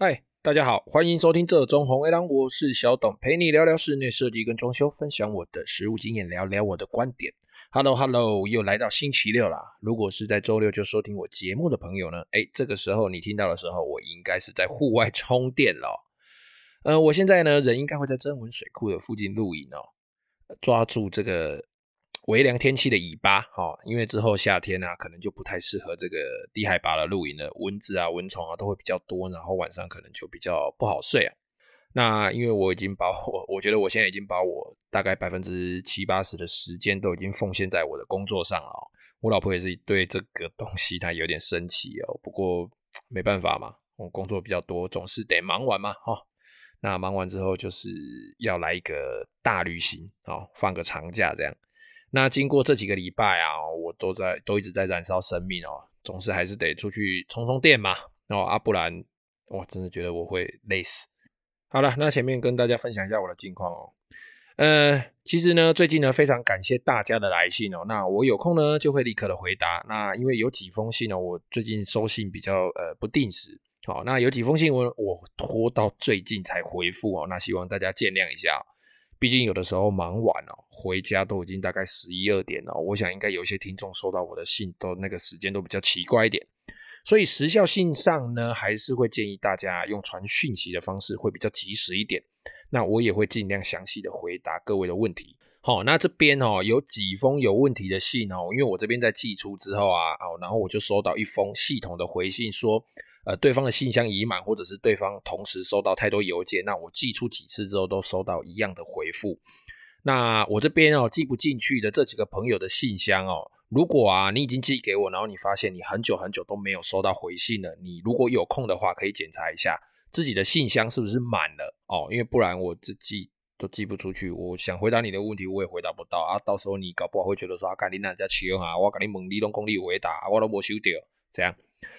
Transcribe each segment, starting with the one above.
嗨，大家好，欢迎收听这中红 A 郎，我是小董，陪你聊聊室内设计跟装修，分享我的实务经验，聊聊我的观点。Hello Hello，又来到星期六啦。如果是在周六就收听我节目的朋友呢，诶，这个时候你听到的时候，我应该是在户外充电了。呃，我现在呢，人应该会在曾文水库的附近露营哦，抓住这个。微凉天气的尾巴，哈，因为之后夏天啊，可能就不太适合这个低海拔的露营了，蚊子啊、蚊虫啊都会比较多，然后晚上可能就比较不好睡啊。那因为我已经把我，我觉得我现在已经把我大概百分之七八十的时间都已经奉献在我的工作上了。我老婆也是对这个东西她有点生气哦，不过没办法嘛，我工作比较多，总是得忙完嘛，哈。那忙完之后就是要来一个大旅行，哦，放个长假这样。那经过这几个礼拜啊，我都在都一直在燃烧生命哦，总是还是得出去充充电嘛，哦啊，不然我真的觉得我会累死。好了，那前面跟大家分享一下我的近况哦，呃，其实呢，最近呢非常感谢大家的来信哦，那我有空呢就会立刻的回答。那因为有几封信呢，我最近收信比较呃不定时，好，那有几封信我我拖到最近才回复哦，那希望大家见谅一下。毕竟有的时候忙完了，回家都已经大概十一二点了。我想应该有些听众收到我的信，都那个时间都比较奇怪一点。所以时效性上呢，还是会建议大家用传讯息的方式，会比较及时一点。那我也会尽量详细的回答各位的问题。好，那这边哦有几封有问题的信哦，因为我这边在寄出之后啊，哦，然后我就收到一封系统的回信说。呃，对方的信箱已满，或者是对方同时收到太多邮件，那我寄出几次之后都收到一样的回复。那我这边哦寄不进去的这几个朋友的信箱哦，如果啊你已经寄给我，然后你发现你很久很久都没有收到回信了，你如果有空的话，可以检查一下自己的信箱是不是满了哦，因为不然我这寄都寄不出去。我想回答你的问题，我也回答不到啊，到时候你搞不好会觉得说啊，干你那家穷啊，我跟你猛力用功力回答，我都没收到，这样。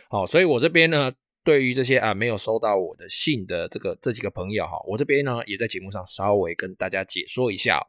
好，所以我这边呢，对于这些啊没有收到我的信的这个这几个朋友哈，我这边呢也在节目上稍微跟大家解说一下。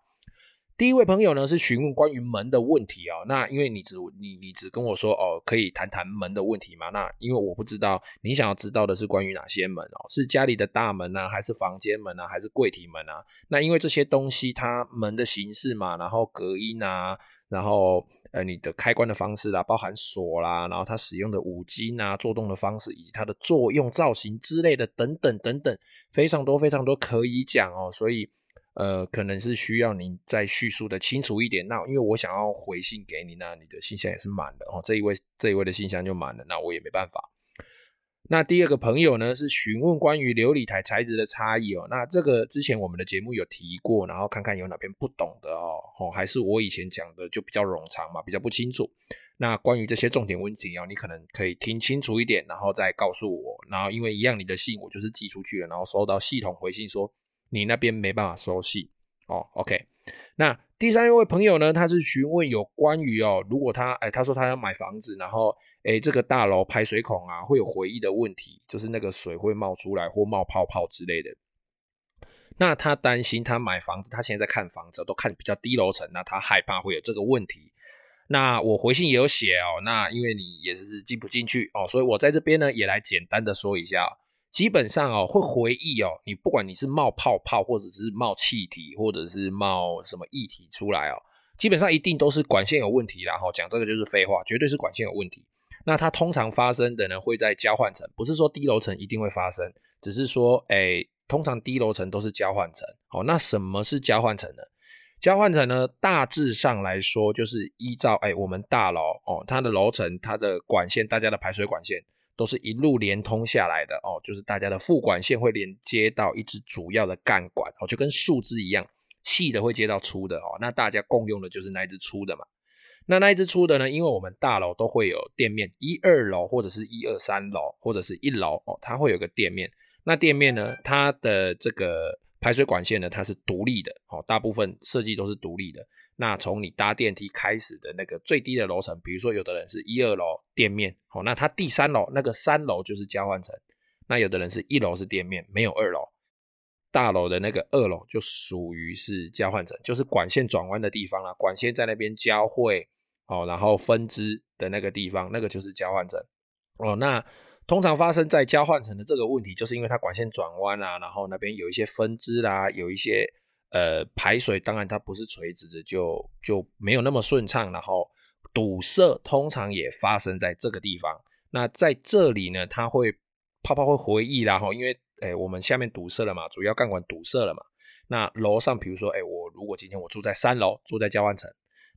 第一位朋友呢是询问关于门的问题哦，那因为你只你你只跟我说哦，可以谈谈门的问题嘛？那因为我不知道你想要知道的是关于哪些门哦，是家里的大门呢，还是房间门啊，还是柜体门啊？那因为这些东西它门的形式嘛，然后隔音啊，然后。呃，你的开关的方式啦，包含锁啦，然后它使用的五金啊，做动的方式以及它的作用造型之类的，等等等等，非常多非常多可以讲哦。所以，呃，可能是需要您再叙述的清楚一点。那因为我想要回信给你，那你的信箱也是满的哦。这一位这一位的信箱就满了，那我也没办法。那第二个朋友呢，是询问关于琉璃台材质的差异哦。那这个之前我们的节目有提过，然后看看有哪边不懂的哦，哦，还是我以前讲的就比较冗长嘛，比较不清楚。那关于这些重点问题哦，你可能可以听清楚一点，然后再告诉我。然后因为一样，你的信我就是寄出去了，然后收到系统回信说你那边没办法收信哦。OK，那第三位朋友呢，他是询问有关于哦，如果他哎，他说他要买房子，然后。哎，这个大楼排水孔啊，会有回忆的问题，就是那个水会冒出来或冒泡泡之类的。那他担心他买房子，他现在在看房子，都看比较低楼层，那他害怕会有这个问题。那我回信也有写哦，那因为你也是进不进去哦，所以我在这边呢也来简单的说一下。基本上哦，会回忆哦，你不管你是冒泡泡，或者是冒气体，或者是冒什么液体出来哦，基本上一定都是管线有问题啦。哈，讲这个就是废话，绝对是管线有问题。那它通常发生的呢，会在交换层，不是说低楼层一定会发生，只是说，诶，通常低楼层都是交换层。好，那什么是交换层呢？交换层呢，大致上来说，就是依照，诶，我们大楼哦，它的楼层，它的管线，大家的排水管线都是一路连通下来的哦，就是大家的副管线会连接到一支主要的干管哦，就跟树枝一样，细的会接到粗的哦，那大家共用的就是那一支粗的嘛。那那一支出的呢？因为我们大楼都会有店面，一二楼或者是一二三楼或者是一楼哦，它会有个店面。那店面呢，它的这个排水管线呢，它是独立的哦，大部分设计都是独立的。那从你搭电梯开始的那个最低的楼层，比如说有的人是一二楼店面，哦，那它第三楼那个三楼就是交换层。那有的人是一楼是店面，没有二楼。大楼的那个二楼就属于是交换层，就是管线转弯的地方啦，管线在那边交汇，哦，然后分支的那个地方，那个就是交换层，哦，那通常发生在交换层的这个问题，就是因为它管线转弯啊，然后那边有一些分支啦，有一些呃排水，当然它不是垂直的，就就没有那么顺畅，然后堵塞通常也发生在这个地方。那在这里呢，它会泡泡会回忆啦，哈，因为诶我们下面堵塞了嘛，主要干管堵塞了嘛。那楼上，比如说，诶我如果今天我住在三楼，住在交换层。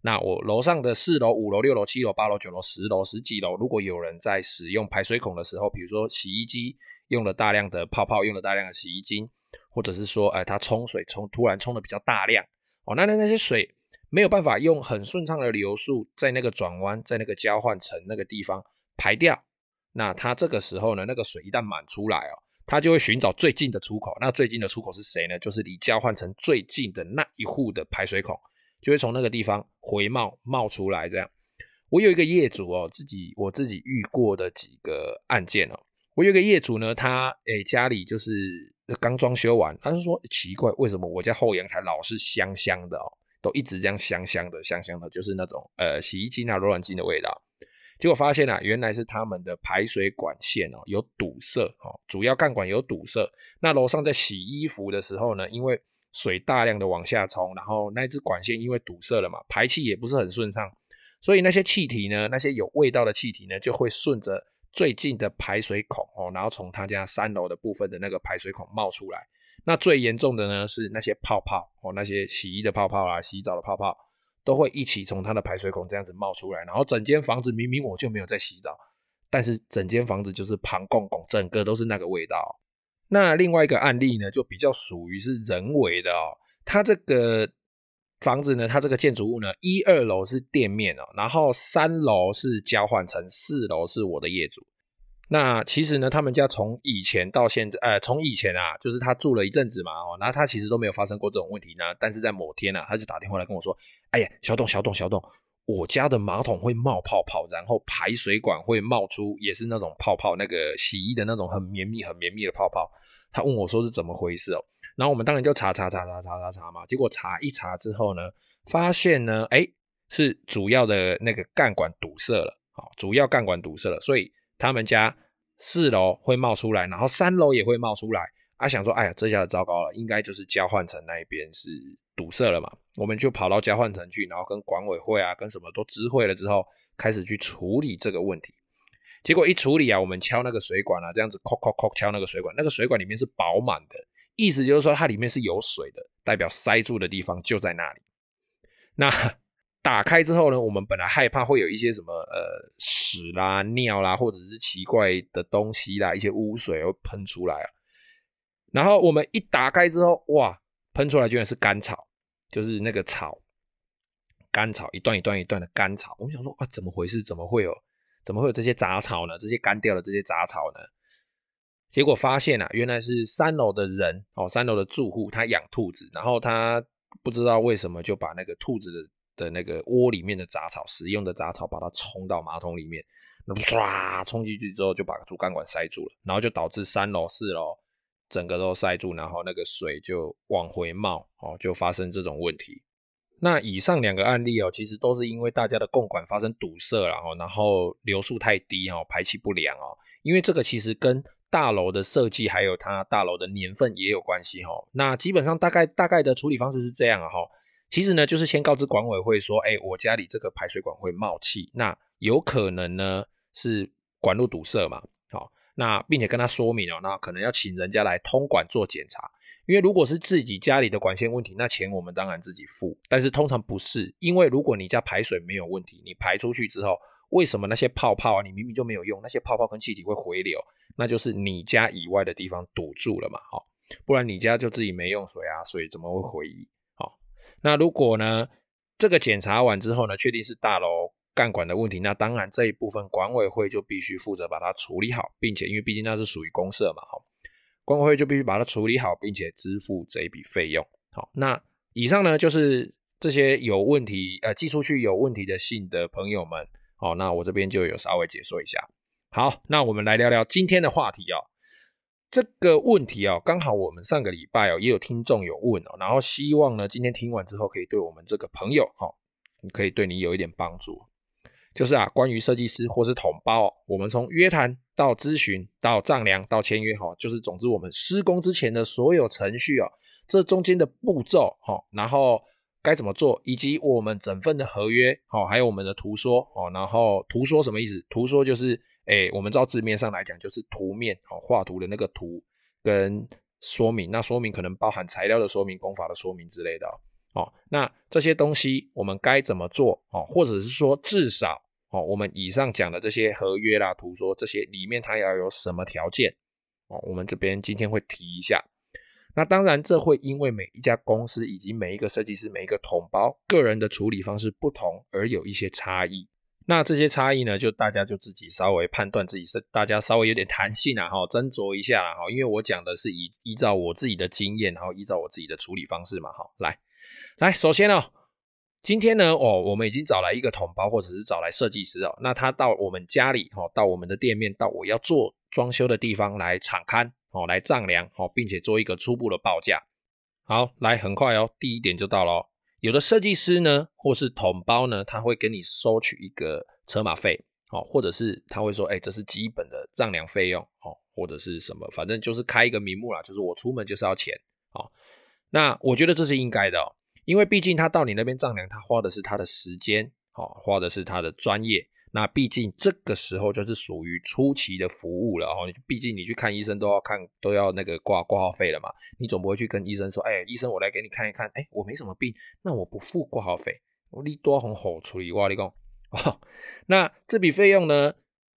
那我楼上的四楼、五楼、六楼、七楼、八楼、九楼、十楼、十几楼，如果有人在使用排水孔的时候，比如说洗衣机用了大量的泡泡，用了大量的洗衣精，或者是说，哎，它冲水冲突然冲的比较大量，哦，那那那些水没有办法用很顺畅的流速在那个转弯，在那个交换层那个地方排掉，那它这个时候呢，那个水一旦满出来哦，它就会寻找最近的出口，那最近的出口是谁呢？就是离交换层最近的那一户的排水孔。就会从那个地方回冒冒出来，这样。我有一个业主哦，自己我自己遇过的几个案件哦。我有一个业主呢，他诶家里就是刚装修完，他就说奇怪，为什么我家后阳台老是香香的哦，都一直这样香香的香香的，就是那种呃洗衣机啊、柔软精的味道。结果发现啊，原来是他们的排水管线哦有堵塞哦，主要干管有堵塞。那楼上在洗衣服的时候呢，因为水大量的往下冲，然后那支管线因为堵塞了嘛，排气也不是很顺畅，所以那些气体呢，那些有味道的气体呢，就会顺着最近的排水孔哦，然后从他家三楼的部分的那个排水孔冒出来。那最严重的呢是那些泡泡哦，那些洗衣的泡泡啊，洗澡的泡泡都会一起从他的排水孔这样子冒出来，然后整间房子明明我就没有在洗澡，但是整间房子就是庞公公，整个都是那个味道。那另外一个案例呢，就比较属于是人为的哦。它这个房子呢，它这个建筑物呢，一二楼是店面哦，然后三楼是交换层，四楼是我的业主。那其实呢，他们家从以前到现在，呃，从以前啊，就是他住了一阵子嘛，哦，然后他其实都没有发生过这种问题呢。但是在某天啊，他就打电话来跟我说：“哎呀，小董，小董，小董。”我家的马桶会冒泡泡，然后排水管会冒出，也是那种泡泡，那个洗衣的那种很绵密、很绵密的泡泡。他问我说是怎么回事哦？然后我们当然就查查查查查查查嘛。结果查一查之后呢，发现呢，哎，是主要的那个干管堵塞了，好，主要干管堵塞了，所以他们家四楼会冒出来，然后三楼也会冒出来。啊，想说，哎呀，这下子糟糕了，应该就是交换层那一边是。堵塞了嘛，我们就跑到交换层去，然后跟管委会啊，跟什么都知会了之后，开始去处理这个问题。结果一处理啊，我们敲那个水管啊，这样子敲敲敲敲那个水管，那个水管里面是饱满的，意思就是说它里面是有水的，代表塞住的地方就在那里。那 打开之后呢，我们本来害怕会有一些什么呃屎啦、尿啦，或者是奇怪的东西啦，一些污水会喷出来啊。然后我们一打开之后，哇！喷出来居然是干草，就是那个草，干草一段一段一段的干草。我们想说啊，怎么回事？怎么会有？怎么会有这些杂草呢？这些干掉的这些杂草呢？结果发现啊，原来是三楼的人哦，三楼的住户他养兔子，然后他不知道为什么就把那个兔子的的那个窝里面的杂草，食用的杂草，把它冲到马桶里面，那唰冲进去之后，就把主干管塞住了，然后就导致三楼、四楼。整个都塞住，然后那个水就往回冒，哦，就发生这种问题。那以上两个案例哦，其实都是因为大家的供管发生堵塞了，然后流速太低，哦，排气不良哦。因为这个其实跟大楼的设计还有它大楼的年份也有关系，哈。那基本上大概大概的处理方式是这样啊，哈。其实呢，就是先告知管委会说，哎，我家里这个排水管会冒气，那有可能呢是管路堵塞嘛。那并且跟他说明哦，那可能要请人家来通管做检查，因为如果是自己家里的管线问题，那钱我们当然自己付。但是通常不是，因为如果你家排水没有问题，你排出去之后，为什么那些泡泡啊，你明明就没有用，那些泡泡跟气体会回流，那就是你家以外的地方堵住了嘛，好，不然你家就自己没用水啊，水怎么会回？好，那如果呢，这个检查完之后呢，确定是大楼。干管的问题，那当然这一部分管委会就必须负责把它处理好，并且因为毕竟那是属于公社嘛，哈，管委会就必须把它处理好，并且支付这一笔费用。好，那以上呢就是这些有问题呃寄出去有问题的信的朋友们，好，那我这边就有稍微解说一下。好，那我们来聊聊今天的话题哦。这个问题哦，刚好我们上个礼拜哦也有听众有问哦，然后希望呢今天听完之后可以对我们这个朋友哈，可以对你有一点帮助。就是啊，关于设计师或是统包，我们从约谈到咨询到丈量到签约哈，就是总之我们施工之前的所有程序哦，这中间的步骤哈，然后该怎么做，以及我们整份的合约哈，还有我们的图说哦，然后图说什么意思？图说就是诶，我们照字面上来讲就是图面哦，画图的那个图跟说明，那说明可能包含材料的说明、工法的说明之类的哦。那这些东西我们该怎么做哦？或者是说至少。哦，我们以上讲的这些合约啦、图说这些里面，它要有什么条件？哦，我们这边今天会提一下。那当然，这会因为每一家公司以及每一个设计师、每一个同胞个人的处理方式不同，而有一些差异。那这些差异呢，就大家就自己稍微判断自己是，大家稍微有点弹性啊，哈，斟酌一下啦，哈，因为我讲的是依依照我自己的经验，然后依照我自己的处理方式嘛，哈，来，来，首先呢。今天呢，哦，我们已经找来一个统包，或者是找来设计师哦。那他到我们家里，哦，到我们的店面，到我要做装修的地方来敞勘，哦，来丈量，哦，并且做一个初步的报价。好，来，很快哦，第一点就到了。有的设计师呢，或是统包呢，他会跟你收取一个车马费，哦，或者是他会说，哎，这是基本的丈量费用，哦，或者是什么，反正就是开一个名目啦，就是我出门就是要钱，哦。那我觉得这是应该的哦。因为毕竟他到你那边丈量，他花的是他的时间，好，花的是他的专业。那毕竟这个时候就是属于初期的服务了哦。毕竟你去看医生都要看，都要那个挂挂号费了嘛。你总不会去跟医生说，哎，医生我来给你看一看，哎，我没什么病，那我不付挂号费，我你多红好处理哇，你讲哦。那这笔费用呢？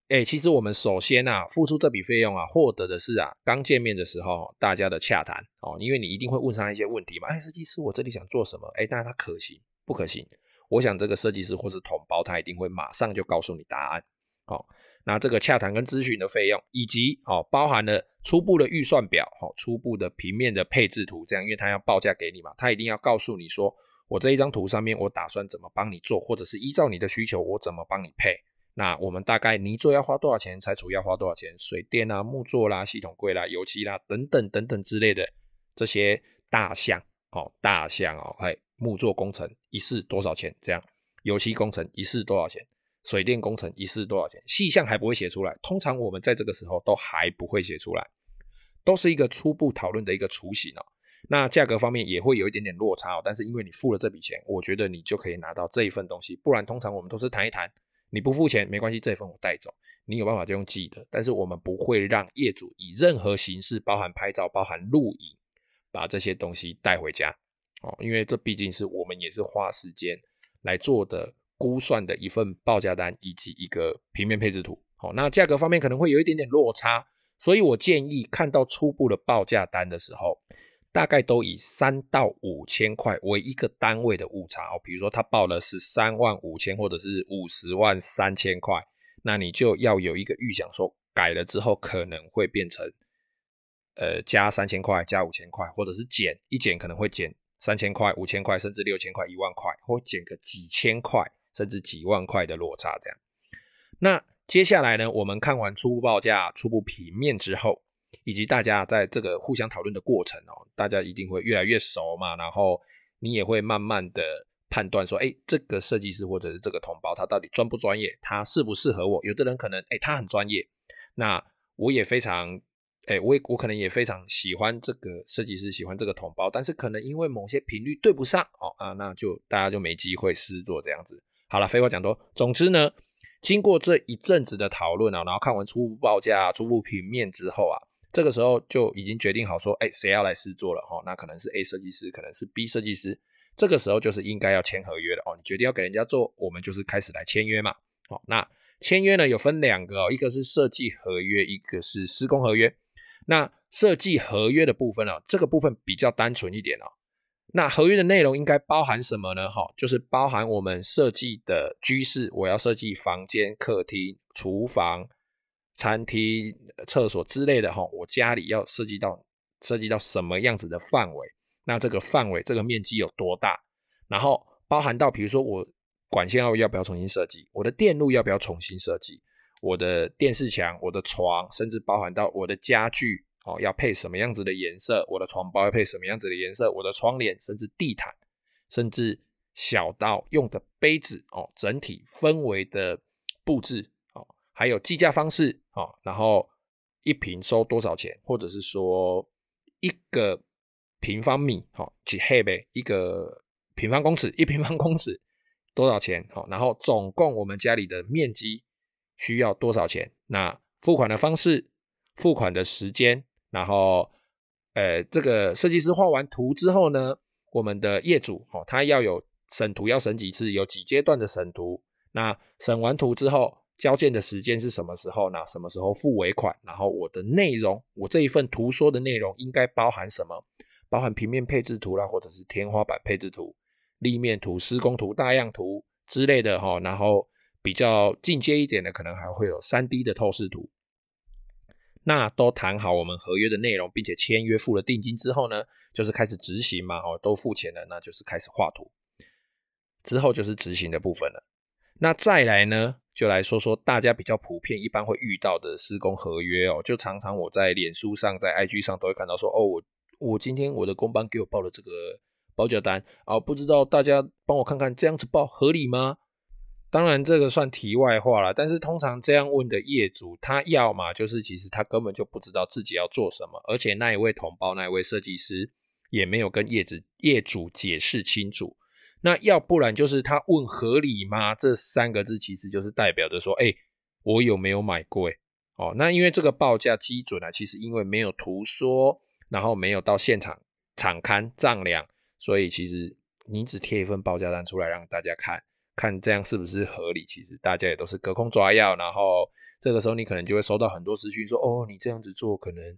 哎、其实我们首先啊，付出这笔费用啊，获得的是啊，刚见面的时候大家的洽谈哦，因为你一定会问上一些问题嘛。哎，设计师，我这里想做什么？哎，但是它可行不可行？我想这个设计师或是统包，他一定会马上就告诉你答案。哦，那这个洽谈跟咨询的费用，以及哦，包含了初步的预算表，哦，初步的平面的配置图，这样，因为他要报价给你嘛，他一定要告诉你说，我这一张图上面我打算怎么帮你做，或者是依照你的需求，我怎么帮你配。那我们大概泥作要花多少钱，拆除要花多少钱，水电啊、木作啦、系统柜啦、油漆啦等等等等之类的这些大项，哦，大项哦，嘿，木作工程一式多少钱？这样，油漆工程一式多少钱？水电工程一式多少钱？细项还不会写出来，通常我们在这个时候都还不会写出来，都是一个初步讨论的一个雏形哦。那价格方面也会有一点点落差哦，但是因为你付了这笔钱，我觉得你就可以拿到这一份东西，不然通常我们都是谈一谈。你不付钱没关系，这份我带走。你有办法就用寄的，但是我们不会让业主以任何形式，包含拍照、包含录影，把这些东西带回家哦，因为这毕竟是我们也是花时间来做的估算的一份报价单以及一个平面配置图。好，那价格方面可能会有一点点落差，所以我建议看到初步的报价单的时候。大概都以三到五千块为一个单位的误差哦，比如说他报了是三万五千或者是五十万三千块，那你就要有一个预想，说改了之后可能会变成呃加三千块、加五千块，或者是减一减可能会减三千块、五千块，甚至六千块、一万块，或减个几千块甚至几万块的落差这样。那接下来呢，我们看完初步报价、初步平面之后。以及大家在这个互相讨论的过程哦，大家一定会越来越熟嘛，然后你也会慢慢的判断说，哎，这个设计师或者是这个同胞他到底专不专业，他适不适合我？有的人可能，哎，他很专业，那我也非常，哎，我也我可能也非常喜欢这个设计师，喜欢这个同胞，但是可能因为某些频率对不上哦啊，那就大家就没机会试做这样子。好了，废话讲多，总之呢，经过这一阵子的讨论啊，然后看完初步报价、初步平面之后啊。这个时候就已经决定好说，哎，谁要来试做了哈？那可能是 A 设计师，可能是 B 设计师。这个时候就是应该要签合约了哦。你决定要给人家做，我们就是开始来签约嘛。好，那签约呢有分两个哦，一个是设计合约，一个是施工合约。那设计合约的部分呢，这个部分比较单纯一点哦。那合约的内容应该包含什么呢？哈，就是包含我们设计的居室，我要设计房间、客厅、厨房。餐厅、厕所之类的哈，我家里要设计到设计到什么样子的范围？那这个范围、这个面积有多大？然后包含到，比如说我管线要要不要重新设计？我的电路要不要重新设计？我的电视墙、我的床，甚至包含到我的家具哦，要配什么样子的颜色？我的床包要配什么样子的颜色？我的窗帘，甚至地毯，甚至小到用的杯子哦，整体氛围的布置，还有计价方式哦，然后一平收多少钱，或者是说一个平方米哦，几黑呗，一个平方公尺，一平方公尺多少钱？好，然后总共我们家里的面积需要多少钱？那付款的方式、付款的时间，然后呃，这个设计师画完图之后呢，我们的业主哦，他要有审图要审几次，有几阶段的审图。那审完图之后，交件的时间是什么时候呢？什么时候付尾款？然后我的内容，我这一份图说的内容应该包含什么？包含平面配置图啦，或者是天花板配置图、立面图、施工图、大样图之类的哈。然后比较进阶一点的，可能还会有 3D 的透视图。那都谈好我们合约的内容，并且签约付了定金之后呢，就是开始执行嘛。哦，都付钱了，那就是开始画图。之后就是执行的部分了。那再来呢，就来说说大家比较普遍、一般会遇到的施工合约哦。就常常我在脸书上、在 IG 上都会看到说，哦，我我今天我的工班给我报了这个报价单啊，不知道大家帮我看看，这样子报合理吗？当然，这个算题外话了。但是通常这样问的业主，他要嘛就是其实他根本就不知道自己要做什么，而且那一位同胞、那一位设计师也没有跟业主业主解释清楚。那要不然就是他问合理吗？这三个字其实就是代表着说，哎，我有没有买贵？哦，那因为这个报价基准啊，其实因为没有图说，然后没有到现场场勘丈量，所以其实你只贴一份报价单出来让大家看。看这样是不是合理？其实大家也都是隔空抓药，然后这个时候你可能就会收到很多私讯说：“哦，你这样子做可能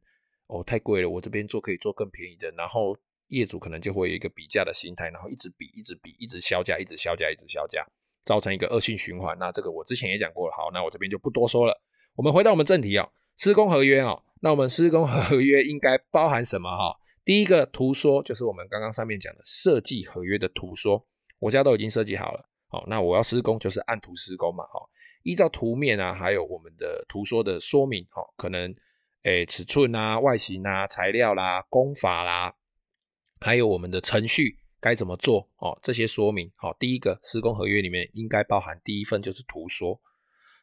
哦太贵了，我这边做可以做更便宜的。”然后业主可能就会有一个比价的心态，然后一直比，一直比，一直削价，一直削价，一直削价，造成一个恶性循环。那这个我之前也讲过了，好，那我这边就不多说了。我们回到我们正题哦，施工合约哦，那我们施工合约应该包含什么哈？第一个图说就是我们刚刚上面讲的设计合约的图说，我家都已经设计好了。好，那我要施工就是按图施工嘛，好，依照图面啊，还有我们的图说的说明，好，可能诶尺寸啊、外形啊、材料啦、工法啦，还有我们的程序该怎么做，哦，这些说明，好，第一个施工合约里面应该包含第一份就是图说，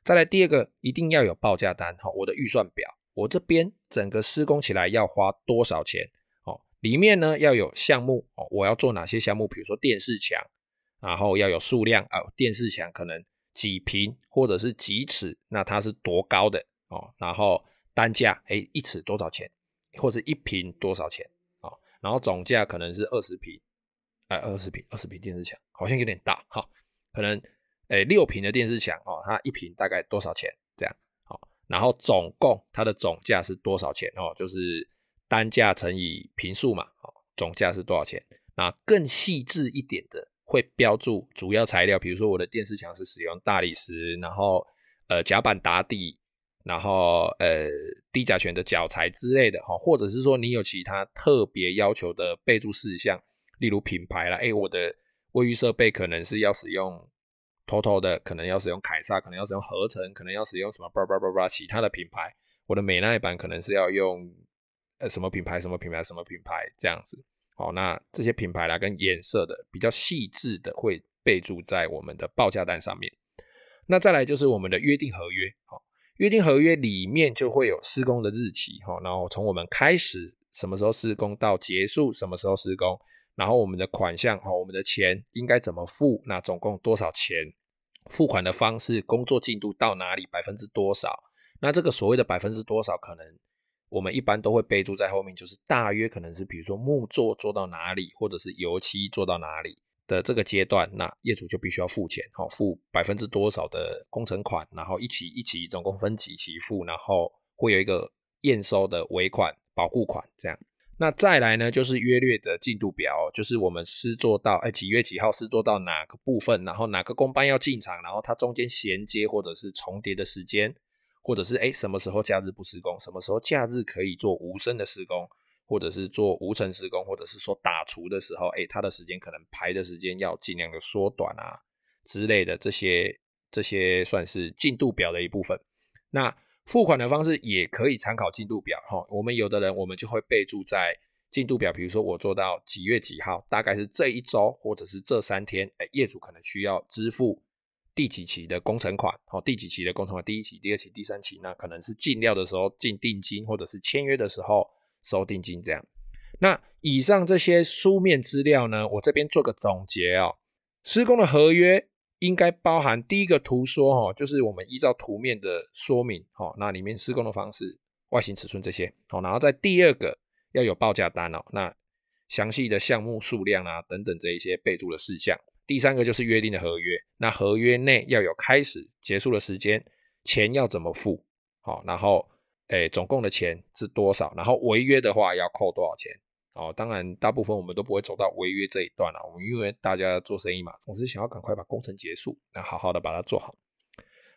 再来第二个一定要有报价单，好，我的预算表，我这边整个施工起来要花多少钱，哦，里面呢要有项目，哦，我要做哪些项目，比如说电视墙。然后要有数量啊，电视墙可能几平或者是几尺，那它是多高的哦？然后单价诶，一尺多少钱，或者一平多少钱？然后总价可能是二十平，哎，二十平，二十平电视墙好像有点大哈，可能诶六平的电视墙哦，它一平大概多少钱？这样好，然后总共它的总价是多少钱哦？就是单价乘以平数嘛，哦，总价是多少钱？那更细致一点的。会标注主要材料，比如说我的电视墙是使用大理石，然后呃甲板打底，然后呃低甲醛的脚材之类的哈，或者是说你有其他特别要求的备注事项，例如品牌啦，哎，我的卫浴设备可能是要使用 TOTO 的，可能要使用凯撒，可能要使用合成，可能要使用什么叭叭叭叭其他的品牌，我的美耐板可能是要用呃什么品牌什么品牌什么品牌这样子。好，那这些品牌啦跟颜色的比较细致的会备注在我们的报价单上面。那再来就是我们的约定合约，好，约定合约里面就会有施工的日期，哈，然后从我们开始什么时候施工到结束什么时候施工，然后我们的款项，哈，我们的钱应该怎么付，那总共多少钱，付款的方式，工作进度到哪里，百分之多少，那这个所谓的百分之多少可能。我们一般都会备注在后面，就是大约可能是比如说木作做到哪里，或者是油漆做到哪里的这个阶段，那业主就必须要付钱，好，付百分之多少的工程款，然后一起一起总共分几期付，然后会有一个验收的尾款、保护款这样。那再来呢，就是约略的进度表，就是我们施做到哎几月几号施做到哪个部分，然后哪个工班要进场，然后它中间衔接或者是重叠的时间。或者是诶什么时候假日不施工？什么时候假日可以做无声的施工，或者是做无尘施工，或者是说打除的时候，诶它的时间可能排的时间要尽量的缩短啊之类的，这些这些算是进度表的一部分。那付款的方式也可以参考进度表哈。我们有的人我们就会备注在进度表，比如说我做到几月几号，大概是这一周或者是这三天，诶业主可能需要支付第几期的工程款，哦，第几期的工程款，第一期、第二期、第三期，那可能是进料的时候进定金，或者是签约的时候收定金这样。那以上这些书面资料呢，我这边做个总结哦。施工的合约应该包含第一个图说哈，就是我们依照图面的说明，好，那里面施工的方式、外形、尺寸这些，好，然后在第二个要有报价单哦，那详细的项目数量啊等等这一些备注的事项。第三个就是约定的合约，那合约内要有开始、结束的时间，钱要怎么付，好，然后诶，总共的钱是多少，然后违约的话要扣多少钱。哦，当然，大部分我们都不会走到违约这一段了。我们因为大家做生意嘛，总是想要赶快把工程结束，那好好的把它做好。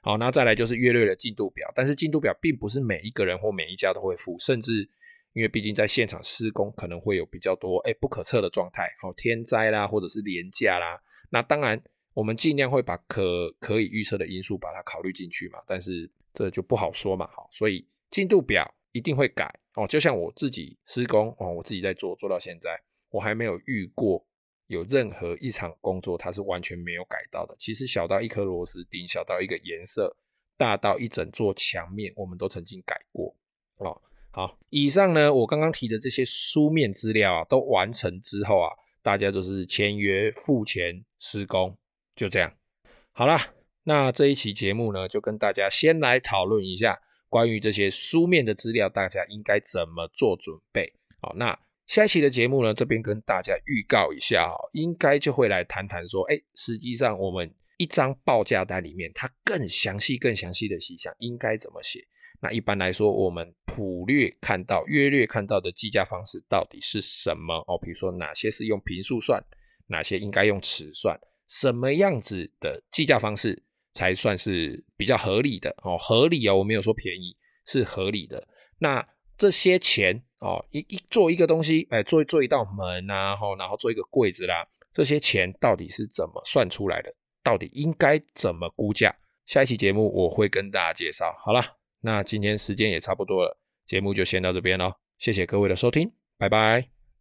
好，那再来就是月略的进度表，但是进度表并不是每一个人或每一家都会付，甚至因为毕竟在现场施工可能会有比较多哎不可测的状态，哦，天灾啦，或者是连假啦。那当然，我们尽量会把可可以预测的因素把它考虑进去嘛，但是这就不好说嘛。好，所以进度表一定会改。哦，就像我自己施工哦，我自己在做，做到现在，我还没有遇过有任何一场工作它是完全没有改到的。其实小到一颗螺丝钉，小到一个颜色，大到一整座墙面，我们都曾经改过。哦，好，以上呢，我刚刚提的这些书面资料啊，都完成之后啊，大家就是签约、付钱、施工，就这样。好啦，那这一期节目呢，就跟大家先来讨论一下。关于这些书面的资料，大家应该怎么做准备？好，那下一期的节目呢，这边跟大家预告一下，应该就会来谈谈说，哎，实际上我们一张报价单里面，它更详细、更详细的细项应该怎么写？那一般来说，我们普略看到、约略看到的计价方式到底是什么？哦，比如说哪些是用平数算，哪些应该用尺算，什么样子的计价方式？才算是比较合理的哦，合理哦，我没有说便宜，是合理的。那这些钱哦，一一做一个东西，哎，做做一道门啊，然后做一个柜子啦，这些钱到底是怎么算出来的？到底应该怎么估价？下一期节目我会跟大家介绍。好了，那今天时间也差不多了，节目就先到这边喽，谢谢各位的收听，拜拜。